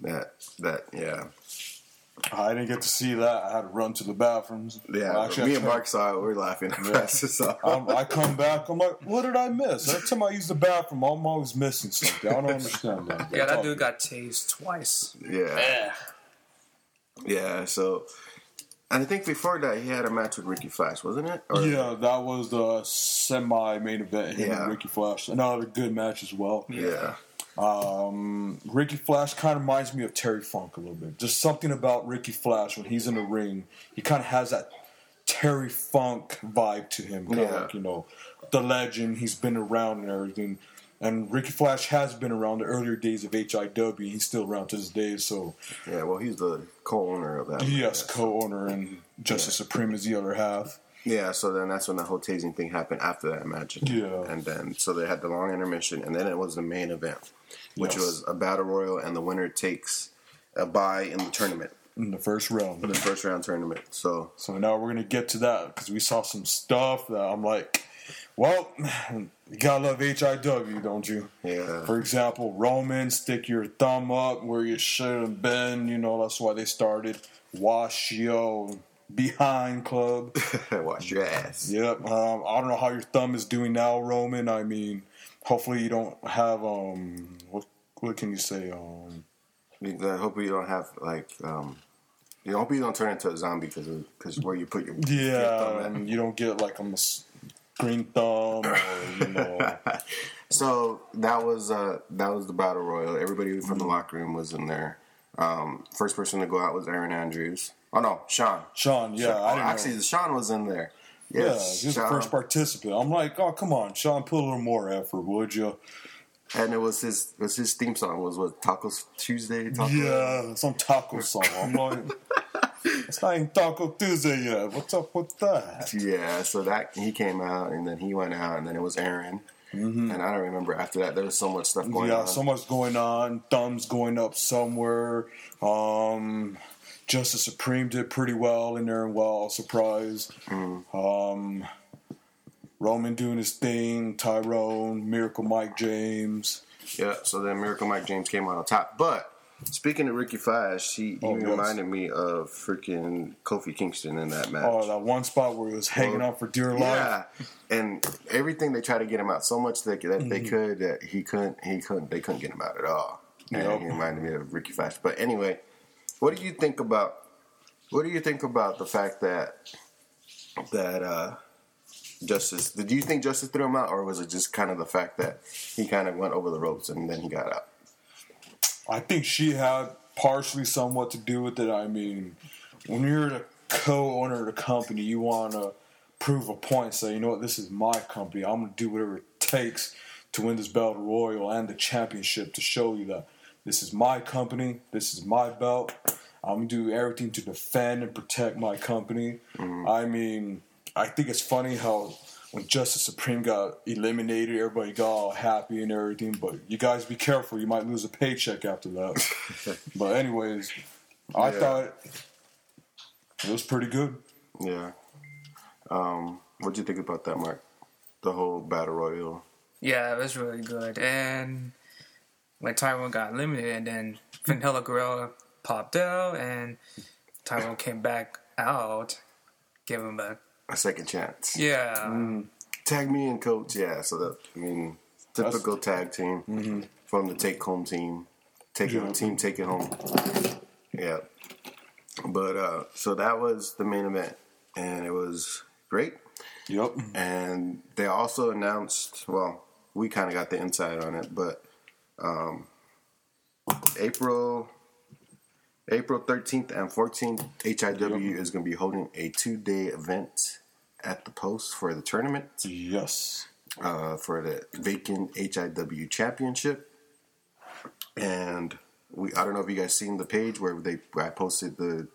That that yeah I didn't get to see that. I had to run to the bathrooms. yeah. Well, actually, me and tried- Mark saw it. We are laughing. [LAUGHS] Yeah. I'm, I come back. I'm like, what did I miss? Every time I use the bathroom, I'm always missing something. I don't understand that. Yeah, that dude got tased twice. yeah. Yeah, so and I think before that he had a match with Ricky Flash, wasn't it? Or- Yeah, that was the semi-main event. Him Yeah. and Ricky Flash, another good match as well. Yeah. Um, Ricky Flash kind of reminds me of Terry Funk a little bit. Just something about Ricky Flash when he's in the ring. He kind of has that Terry Funk vibe to him. Kind of Yeah. like, you know, the legend. He's been around and everything. And Ricky Flash has been around the earlier days of HIW. He's still around to this day. So, Yeah, well he's the co-owner of that. yes, co-owner and Justice Supreme is the other half. Yeah, so then that's when the whole tasing thing happened after that match. Yeah. And then so they had the long intermission and then it was the main event, which Yes. was a battle royal and the winner takes a bye in the tournament. In the first round. In the first round tournament. So So now we're gonna get to that because we saw some stuff that I'm like, well, you gotta love HIW, don't you? yeah. For example, Roman, stick your thumb up where you should have been. You know that's why they started. Wash your behind club. [LAUGHS] Wash your ass. yep. Um, I don't know how your thumb is doing now, Roman. I mean, hopefully you don't have um, what what can you say um. I hope you don't have like. um you hope you don't turn into a zombie because because where you put your Yeah, thumb and you don't get like a green thumb or you know. [LAUGHS] So that was uh, that was the battle royal. Everybody from the locker room was in there. Um, first person to go out was Aaron Andrews. Oh no, Sean. Sean, yeah, Oh, I didn't actually, know. Sean was in there. Yeah, Yes, he was the first participant. I'm like, oh come on, Sean, put a little more effort, would you? and it was his it was his theme song was what Tacos Tuesday. Taco? Yeah, some taco song. I'm like, [LAUGHS] it's not even Taco Tuesday yet. What's up with that? Yeah, so that he came out and then he went out and then it was Aaron. And I don't remember after that there was so much stuff going Mm-hmm. yeah, so much going on. Thumbs going up somewhere. Um, Justice Supreme did pretty well in there, and well, surprise. Mm. Um, Roman doing his thing. Tyrone, Miracle Mike James. Yeah, so then Miracle Mike James came out on top. But speaking of Ricky he, he Oh, yes. reminded me of freaking Kofi Kingston in that match. Oh, that one spot where he was hanging Well, on for dear life. Yeah, and everything they tried to get him out so much that, that Mm-hmm. they could that he couldn't he couldn't they couldn't get him out at all. And Yep. he reminded me of Ricky Flash. But anyway, what do you think about what do you think about the fact that that uh Justice did you think Justice threw him out or was it just kind of the fact that he kind of went over the ropes and then he got out? I think she had partially somewhat to do with it. I mean, when you're the co-owner of the company, you want to prove a point. Say, you know what, this is my company. I'm to do whatever it takes to win this battle royal and the championship to show you that this is my company. This is my belt. I'm going to do everything to defend and protect my company. I mean, I think it's funny how when Justice Supreme got eliminated, everybody got all happy and everything. But you guys be careful; you might lose a paycheck after that. [LAUGHS] but anyways, I Yeah. thought it was pretty good. Yeah. Um, what'd you think about that, Mark? The whole battle royal. Yeah, it was really good. And when Tyrone got eliminated, and then Vanilla Gorilla popped out, and Tyrone came back out, give him a A second chance. yeah. Tag me and coach. Yeah, so that I mean, typical tag team from the take home team, take it Yeah. team, take it home. Yeah, but uh, so that was the main event, and it was great. Yep. And they also announced, well, we kind of got the inside on it, but um, April April 13th and 14th, HIW is going to be holding a two day event at the post for the tournament Yes. uh, for the vacant HIW championship. And we I don't know if you guys seen the page where they where I posted the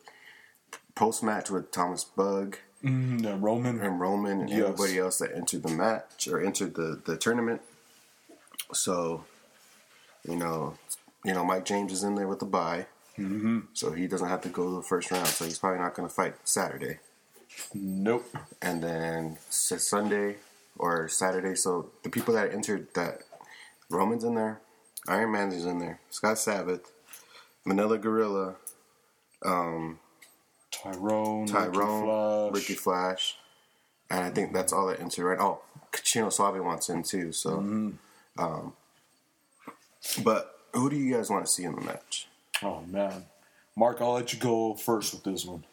post match with Thomas Bug Mm, the Roman. and Roman and Yes. everybody else that entered the match or entered the, the tournament. So, you know, you know, Mike James is in there with the bye, mm-hmm. so he doesn't have to go to the first round. So he's probably not going to fight Saturday, Nope. and then Sunday or Saturday. So the people that entered that Roman's in there, Iron Manzi is in there, Scott Sabbath, Vanilla Gorilla, um, Tyrone. Tyrone, Ricky Ricky Flash. Flash. and I think that's all that entered right. Oh, Chino Suave wants in too. So, um, but who do you guys want to see in the match? Oh man, Mark, I'll let you go first with this one.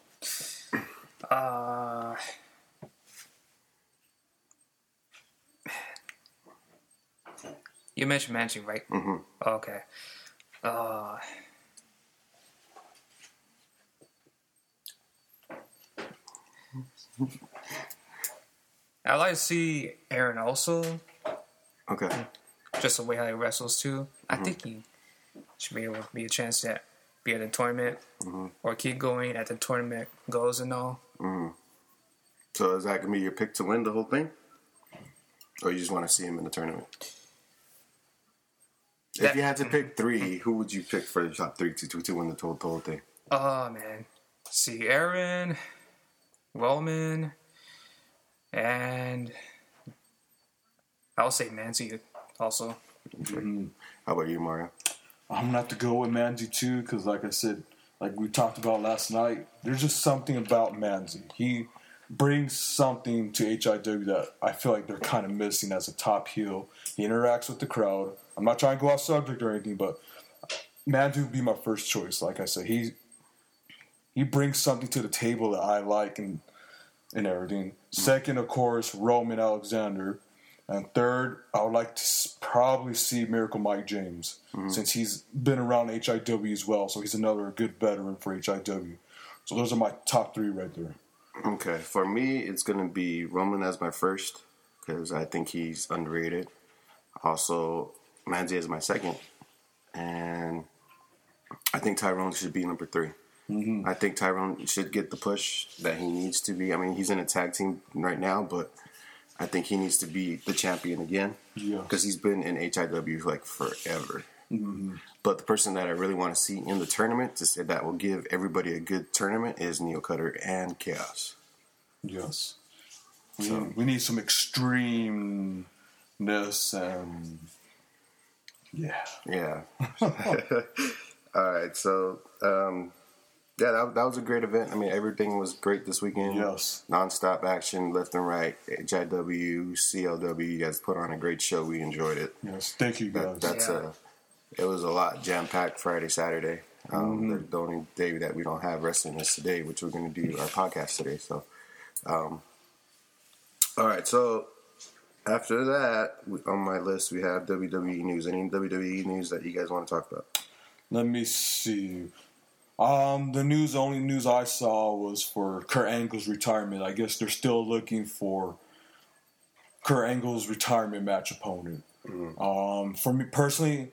Uh, you mentioned Manzi, right? Mm-hmm. Okay. Uh, I like to see Aaron also, Okay, just the way how he wrestles too. I think he should be able to be a chance to be at the tournament mm-hmm. or keep going at the tournament goes and all. Mm-hmm. so is that gonna be your pick to win the whole thing, or you just want to see him in the tournament? if you had to pick [LAUGHS] three, who would you pick for the top three to, to, to win the whole, the whole thing? Oh man, see Aaron, Roman, and I'll say Manzi also. Mm-hmm. How about you, Mario? I'm gonna have to go with Manzi too, because like I said, like we talked about last night, there's just something about Manzi. He brings something to HIW that I feel like they're kind of missing as a top heel. He interacts with the crowd. I'm not trying to go off subject or anything, but Manzi would be my first choice. Like I said, he he brings something to the table that I like and and everything. Mm-hmm. Second, of course, Roman Alexander. And third, I would like to probably see Miracle Mike James, mm-hmm. since he's been around HIW as well. So he's another good veteran for HIW. So those are my top three right there. Okay, for me, it's gonna be Roman as my first because I think he's underrated. Also, Manzi is my second, and I think Tyrone should be number 3 mm-hmm. I think Tyrone should get the push that he needs to be. I mean, he's in a tag team right now, but I think he needs to be the champion again Yeah. because he's been in HIW like forever. But the person that I really want to see in the tournament to say that will give everybody a good tournament is Neo Cutter and Chaos. Yes. We, we need some extremeness and yeah. Yeah. [LAUGHS] All right. So, um, yeah, that, that was a great event. I mean, everything was great this weekend. Yes. Nonstop action, left and right. HIW, CLW. You guys put on a great show. We enjoyed it. Yes. Thank you guys. That, that's Yeah. uh, it was a lot jam packed Friday, Saturday. Um, the, the only day that we don't have wrestling is today, which we're going to do our podcast today. So, um, all right. So after that, on my list, we have WWE news. Any WWE news that you guys want to talk about? Let me see. Um, the news, only news I saw was for Kurt Angle's retirement. I guess they're still looking for Kurt Angle's retirement match opponent. Um, for me personally,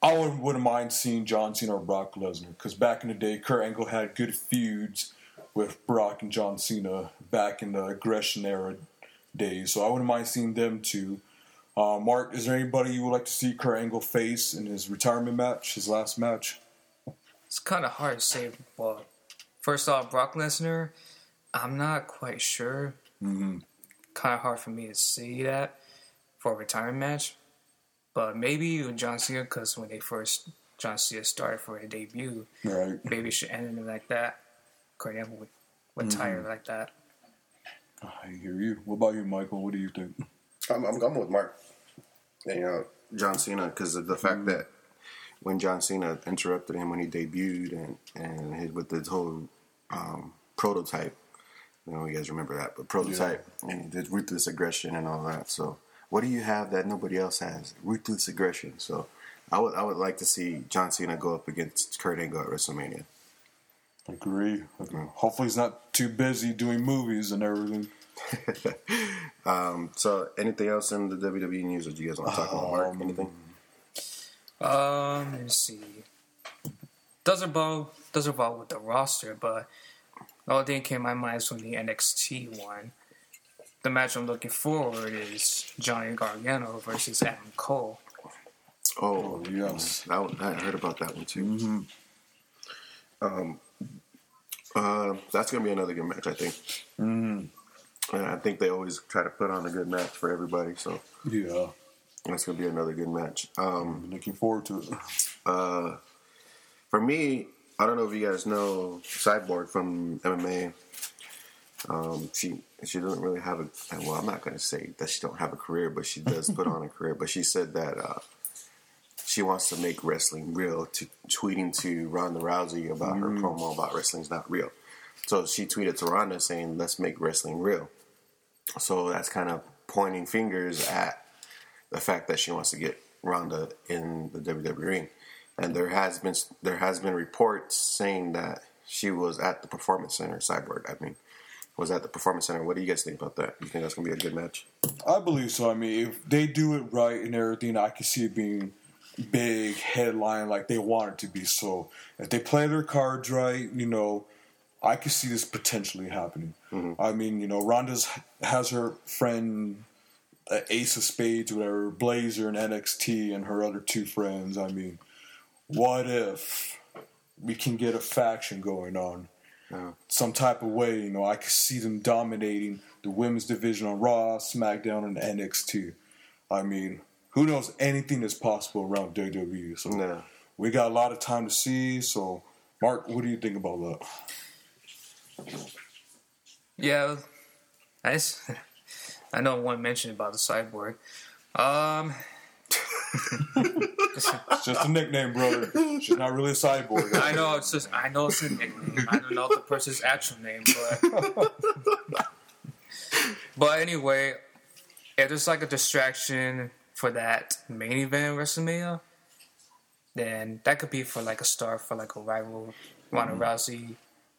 I wouldn't, wouldn't mind seeing John Cena or Brock Lesnar because back in the day, Kurt Angle had good feuds with Brock and John Cena back in the aggression era days. So I wouldn't mind seeing them too. Uh, Mark, is there anybody you would like to see Kurt Angle face in his retirement match, his last match? It's kind of hard to say. Well, first off, Brock Lesnar, I'm not quite sure. Mm-hmm. Kind of hard for me to see that for a retirement match. But maybe with John Cena, because when they first John Cena started for a debut, Right. maybe it should end it like that. Kurt Angle would retire like that. I hear you. What about you, Michael? What do you think? I'm, I'm, I'm with Mark. You know, John Cena, because of the fact that when John Cena interrupted him when he debuted and and his, with the whole um, prototype, you know, you guys remember that, but prototype and he did ruthless aggression and all that. So, what do you have that nobody else has? Ruthless aggression. So, I would I would like to see John Cena go up against Kurt Angle at WrestleMania. Agree. Agree. Hopefully, he's not too busy doing movies and everything. [LAUGHS] Um, so, anything else in the WWE news that you guys want to talk about? Mark, anything? Um, let me see. Doesn't involve doesn't involve with the roster, but the only thing came to my mind is from the NXT one. The match I'm looking forward is Johnny Gargano versus Adam Cole. Oh, yes. That one, I heard about that one too. Um, uh, that's gonna be another good match, I think. And I think they always try to put on a good match for everybody, so Yeah. That's gonna be another good match. Um, looking forward to it. for me, I don't know if you guys know Cyborg from MMA. Um, she she doesn't really have a well. I'm not gonna say that she don't have a career, but she does put on a career. But she said that uh, she wants to make wrestling real. To tweeting to Ronda Rousey about her promo about wrestling's not real. So she tweeted to Ronda saying, "Let's make wrestling real." So that's kind of pointing fingers at the fact that she wants to get Ronda in the WWE ring. And there has been there has been reports saying that she was at the Performance Center. Cyborg, I mean, was at the Performance Center. What do you guys think about that? You think that's gonna be a good match? I believe so. I mean, if they do it right and everything, I can see it being big headline like they want it to be. So if they play their cards right, you know, I can see this potentially happening. Mm-hmm. I mean, you know, Ronda's has her friend Ace of Spades, whatever, Blazer and NXT, and her other two friends. I mean, what if we can get a faction going on? Some type of way, you know, I could see them dominating the women's division on Raw, SmackDown, and NXT. I mean, who knows? Anything is possible around WWE. So Yeah. we got a lot of time to see. So, Mark, what do you think about that? Yeah, I, s- [LAUGHS] I know one mentioned about the cyborg. Um, [LAUGHS] It's just a nickname, brother. She's not really a cyborg. I know it's just I know it's a nickname. I don't know the person's actual name, but [LAUGHS] but anyway, if there's like a distraction for that main event WrestleMania, then that could be for like a star for like a rival Ronda Rousey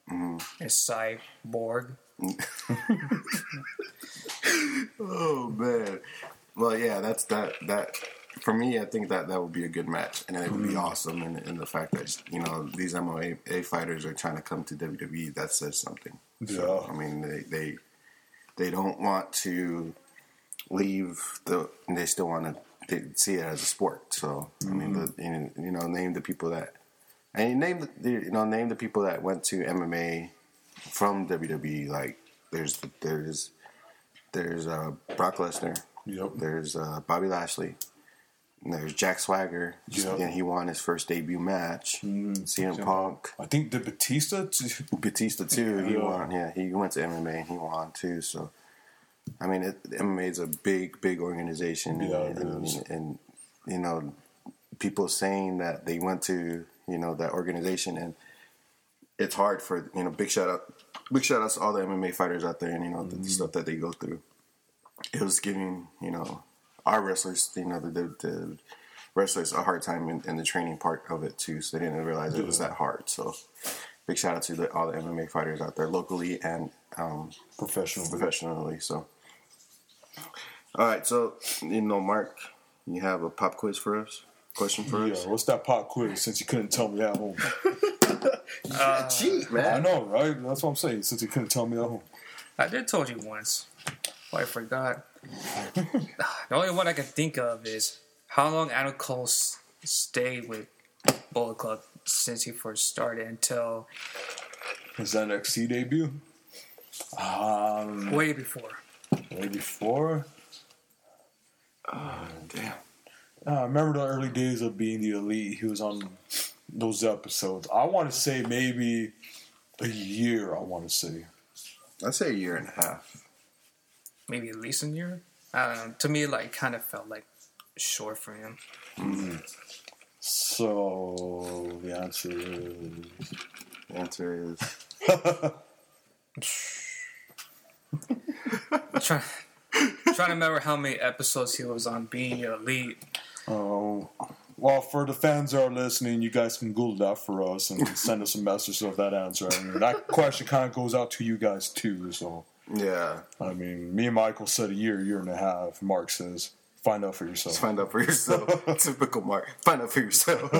and Cyborg. [LAUGHS] Oh man. Well, yeah, that's that. That for me, I think that that would be a good match, and it would be mm-hmm. awesome. And, and the fact that you know these MMA fighters are trying to come to WWE, that says something. So, Yeah. I mean, they they they don't want to leave the. They still want to they see it as a sport. So I mean, the, you you know, name the people that. And you name the you know name the people that went to MMA from WWE. Like there's there's there's uh, Brock Lesnar. Yep. There's uh, Bobby Lashley. And there's Jack Swagger. Yep. Again, he won his first debut match. CM Punk. I think the Batista. Too. Batista too. He Yeah. won. Yeah, he went to MMA and he won too. So, I mean, it, MMA is a big, big organization. Yeah, and, and, and you know, people saying that they went to you know that organization and it's hard for you know big shout out, big shout outs to all the MMA fighters out there and you know the, Mm-hmm. the stuff that they go through. It was giving you know our wrestlers you know the, the, the wrestlers a hard time in, in the training part of it too, so they didn't realize it was that hard. So big shout out to the, all the MMA fighters out there locally and um, Professional. professionally. So, all right, so you know, Mark, you have a pop quiz for us? Question for Yeah, us? what's that pop quiz? Since you couldn't tell me at home, [LAUGHS] Cheat, man. I know, right? That's what I'm saying. Since you couldn't tell me at home, I did told you once, but I forgot. the only one I can think of is how long Adam Cole s- stayed with Bullet Club since he first started until his NXT debut. Um, way before. way before. Damn. Uh, I remember the early days of being the elite. He was on those episodes. I want to say maybe a year. I want to say. I'd say a year and a half. maybe at least a year. I don't know. To me, like, kind of felt like short for him. So the answer is The answer is [LAUGHS] [LAUGHS] trying, trying to remember how many episodes he was on being elite. Oh, well, for the fans that are listening, you guys can Google that for us and [LAUGHS] send us a message of that answer. I mean, that question kind of goes out to you guys too. So, yeah. I mean, me and Michael said a year, year and a half. Mark says, find out for yourself. Find out for yourself. [LAUGHS] Typical Mark. Find out for yourself.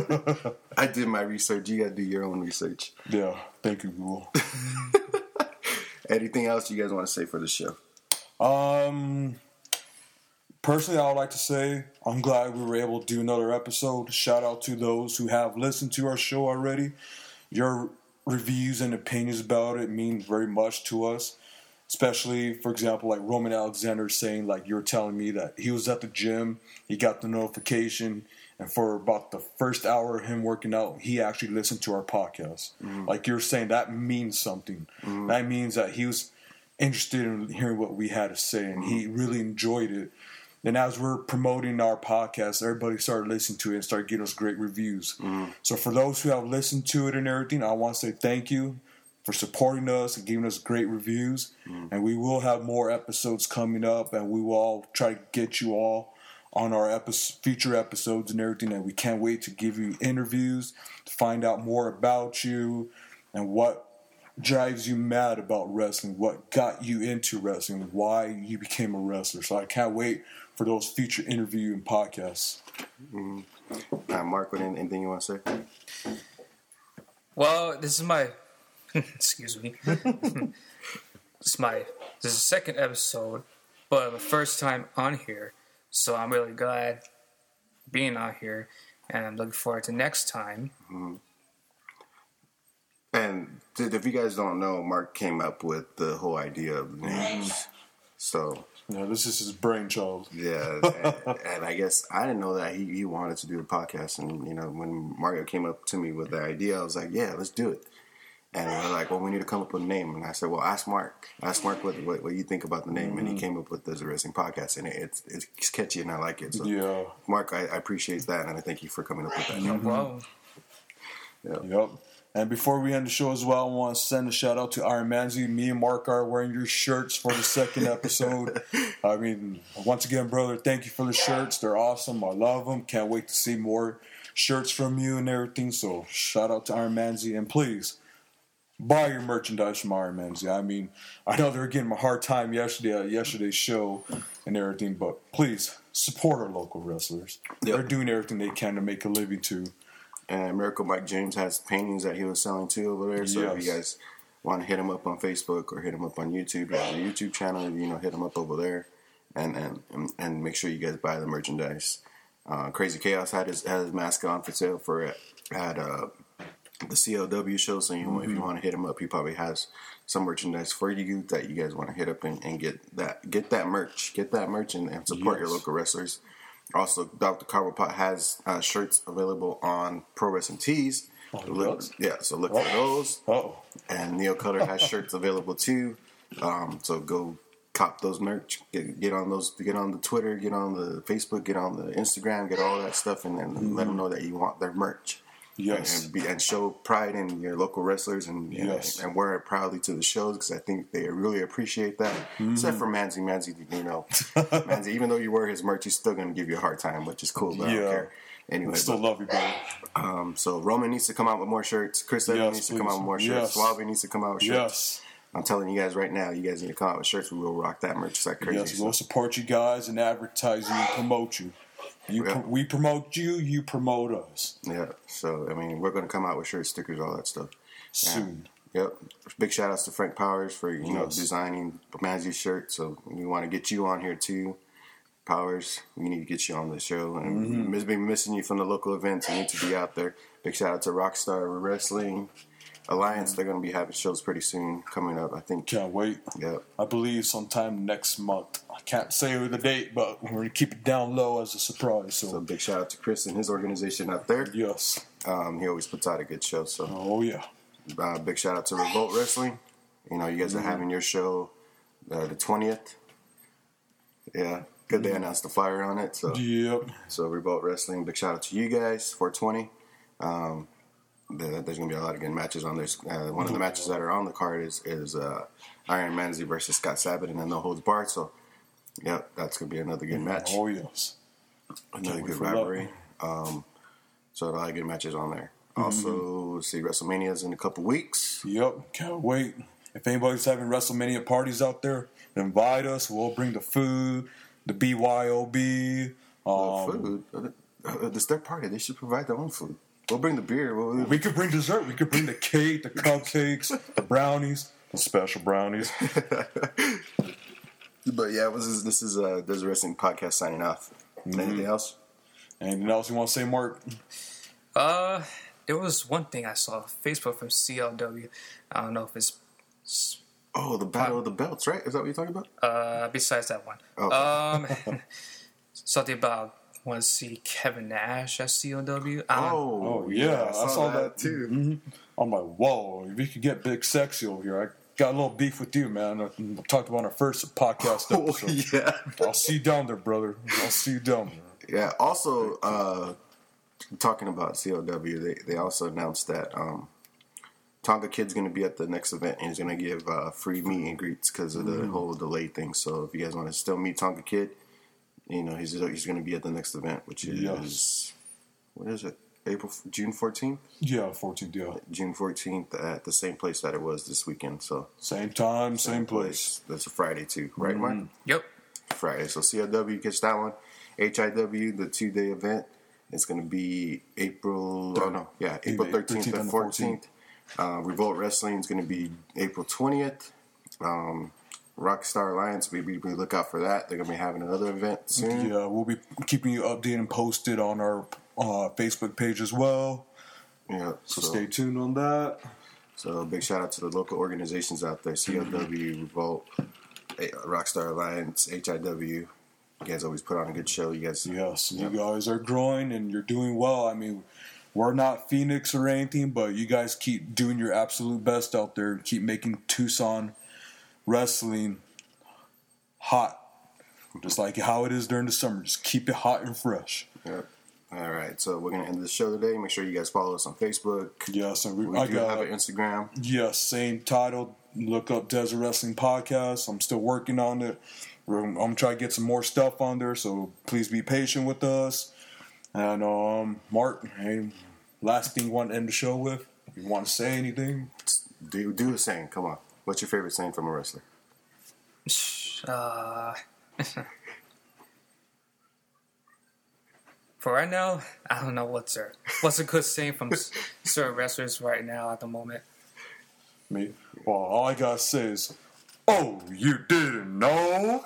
I did my research. You got to do your own research. Yeah, thank you, Google. [LAUGHS] Anything else you guys want to say for the show? Um, personally, I would like to say I'm glad we were able to do another episode. Shout out to those who have listened to our show already. Your reviews and opinions about it mean very much to us. Especially, for example, like Roman Alexander saying, like you're telling me that he was at the gym, he got the notification, and for about the first hour of him working out, he actually listened to our podcast. Mm-hmm. Like you're saying, that means something. Mm-hmm. That means that he was interested in hearing what we had to say, and he really enjoyed it. And as we're promoting our podcast, everybody started listening to it and started giving us great reviews. Mm-hmm. So for those who have listened to it and everything, I want to say thank you for supporting us and giving us great reviews. Mm-hmm. And we will have more episodes coming up, and we will all try to get you all on our epi- future episodes and everything. And we can't wait to give you interviews to find out more about you and what drives you mad about wrestling, what got you into wrestling, why you became a wrestler. So I can't wait for those future interview and podcasts. All right, Mark, what, anything you want to say? Well, this is my [LAUGHS] excuse me. [LAUGHS] this is my this is the second episode, but the first time on here. So I'm really glad being on here, and I'm looking forward to next time. Mm-hmm. And if you guys don't know, Mark came up with the whole idea of the names. So You know, this is his brainchild. yeah, and, and I guess I didn't know that he, he wanted to do a podcast. And you know, when Mario came up to me with the idea, I was like, yeah, let's do it. And they're like, well, we need to come up with a name. And I said, well, ask Mark. Ask Mark what what, what you think about the name. And Mm-hmm. he came up with Desert Wrestling Podcast. And it, it's, it's catchy and I like it. So, Yeah. Mark, I, I appreciate that. And I thank you for coming up with that. Mm-hmm. name. Whoa. Yep. And before we end the show as well, I want to send a shout out to Iron Manzi. Me and Mark are wearing your shirts for the second [LAUGHS] episode. I mean, once again, brother, thank you for the shirts. They're awesome. I love them. Can't wait to see more shirts from you and everything. So shout out to Iron Manzi. And please, buy your merchandise from Iron Manzi. I mean, I know they were getting a hard time yesterday at yesterday's show and everything, but please support our local wrestlers. Yep. They're doing everything they can to make a living too. And Miracle Mike James has paintings that he was selling too over there. So if you guys want to hit him up on Facebook or hit him up on YouTube, he has a YouTube channel. You know, hit him up over there, and and and, make sure you guys buy the merchandise. Uh, Crazy Chaos had his had his mask on for sale for at uh, the CLW show. So you know, if you want to hit him up, he probably has some merchandise for you that you guys want to hit up and, and get that get that merch, get that merch, and, and support your local wrestlers. Also, Dr. Carvapot has uh, shirts available on Pro Wrestling Tees. Oh, Look- yeah, so look for those. Oh, And Neil Cutter has [LAUGHS] shirts available too. Um, so go cop those merch. Get, get on those. Get on the Twitter. Get on the Facebook. Get on the Instagram. Get all that stuff, and then let them know that you want their merch. Yes. And, be, and show pride in your local wrestlers and Yes. and, and wear it proudly to the shows because I think they really appreciate that. Except Mm-hmm. for Manzi, Manzi, you know, [LAUGHS] Manzi. Even though you wear his merch, he's still gonna give you a hard time, which is cool. But I Yeah. don't care. Anyway, I still but- love you, brother. um, so Roman needs to come out with more shirts. Chris Evans Yes, needs to come out with more shirts. Yes. Suave needs to come out with shirts. Yes. I'm telling you guys right now, you guys need to come out with shirts. We will rock that merch. It's like crazy. Yes, we'll support you guys and advertise you and promote you. You, Yeah. we promote you, you promote us yeah. So I mean, we're gonna come out with shirts, stickers, all that stuff. soon. Yep. Big shout outs to Frank Powers for you know Yes. designing Manzi's shirt. So we want to get you on here too. Powers, we need to get you on the show. And Mm-hmm. we've been missing you from the local events. You need to be out there. Big shout out to Rockstar Wrestling Alliance. They're going to be having shows pretty soon coming up. I think. Can't wait. Yep. I believe sometime next month. I can't say the date, but we're gonna keep it down low as a surprise. So, So big shout out to Chris and his organization out there. yes. Um, he always puts out a good show. So Oh yeah. uh, big shout out to Revolt Wrestling. You know, you guys Mm-hmm. are having your show uh, the twentieth. Yeah, good. They announced the flyer on it. So Yep. so Revolt Wrestling. Big shout out to you guys. Four twenty. Um, there- there's gonna be a lot of good matches on there. Uh, one of the matches that are on the card is is uh, Iron Manzi versus Scott Sabat and then No Holds Barred. So, yep, that's gonna be another good match. Oh yes. another good rivalry. Um, so a lot of good matches on there. Mm-hmm. Also, see WrestleMania's in a couple weeks. Yep. Can't wait. If anybody's having WrestleMania parties out there, invite us. We'll bring the food, the BYOB. Um, food. Uh, It's their party. They should provide their own food. We'll bring the beer. We'll, We could bring dessert. We could bring the cake, the [LAUGHS] cupcakes, the brownies, the special brownies. [LAUGHS] but yeah, this is this is uh, Desert Wrestling Podcast signing off. Mm-hmm. Anything else? Anything else you want to say, Mark? Uh, there was one thing I saw Facebook from CLW. I don't know if it's Oh, the Battle of the Belts, right? Is that what you're talking about? uh besides that one. Oh. Um, [LAUGHS] something about want to see Kevin Nash at CLW. I Oh, Oh, yeah, I saw that. too. I'm like, whoa, if you could get big sexy over here, I got a little beef with you, man. I talked about our first podcast [LAUGHS] Oh, episode. yeah. I'll see you down there, brother. I'll see you down there. Yeah. Also, uh, talking about CLW, they they also announced that um, Tonga Kid's going to be at the next event and he's going to give uh, free meet and greets because of the Mm. whole delay thing. So if you guys want to still meet Tonga Kid, you know he's he's going to be at the next event, which is Yes. what is it? April June fourteenth, Yeah, 14th, yeah. June fourteenth at the same place that it was this weekend. So Same time, same place. That's a Friday too, right, Mark? Yep. Friday. So CLW gets that one. HIW, the two day event, it's going to be April. Oh no, yeah, April April 13th, 13th and and 14th. Uh, Revolt Wrestling is going to be April 20th. Um, Rockstar Alliance, we, we, we look out for that. They're going to be having another event soon. Yeah, we'll be keeping you updated and posted on our uh, Facebook page as well. Yeah, So, stay tuned on that. So big shout out to the local organizations out there: CLW, Revolt, A- Rockstar Alliance, HIW. You guys always put on a good show. You guys, Yes, Yeah. you guys are growing and you're doing well. I mean, we're not Phoenix or anything, but you guys keep doing your absolute best out there. Keep making Tucson wrestling hot, just like how it is during the summer. Just keep it hot and fresh. Yep. All right, so we're gonna end this show today. Make sure you guys follow us on Facebook. Yes, and we, We I do got have an Instagram. Yes, same title. Look up Desert Wrestling Podcast. I'm still working on it. We're- I'm trying to get some more stuff on there, so please be patient with us. And um, Mark, hey, last thing you want to end the show with? You want to say anything? Do do a saying. Come on. What's your favorite saying from a wrestler? Uh, [LAUGHS] for right now, I don't know what's a what's a good saying from certain [LAUGHS] wrestlers right now at the moment. Me? Well, all I gotta say is, oh, you didn't know?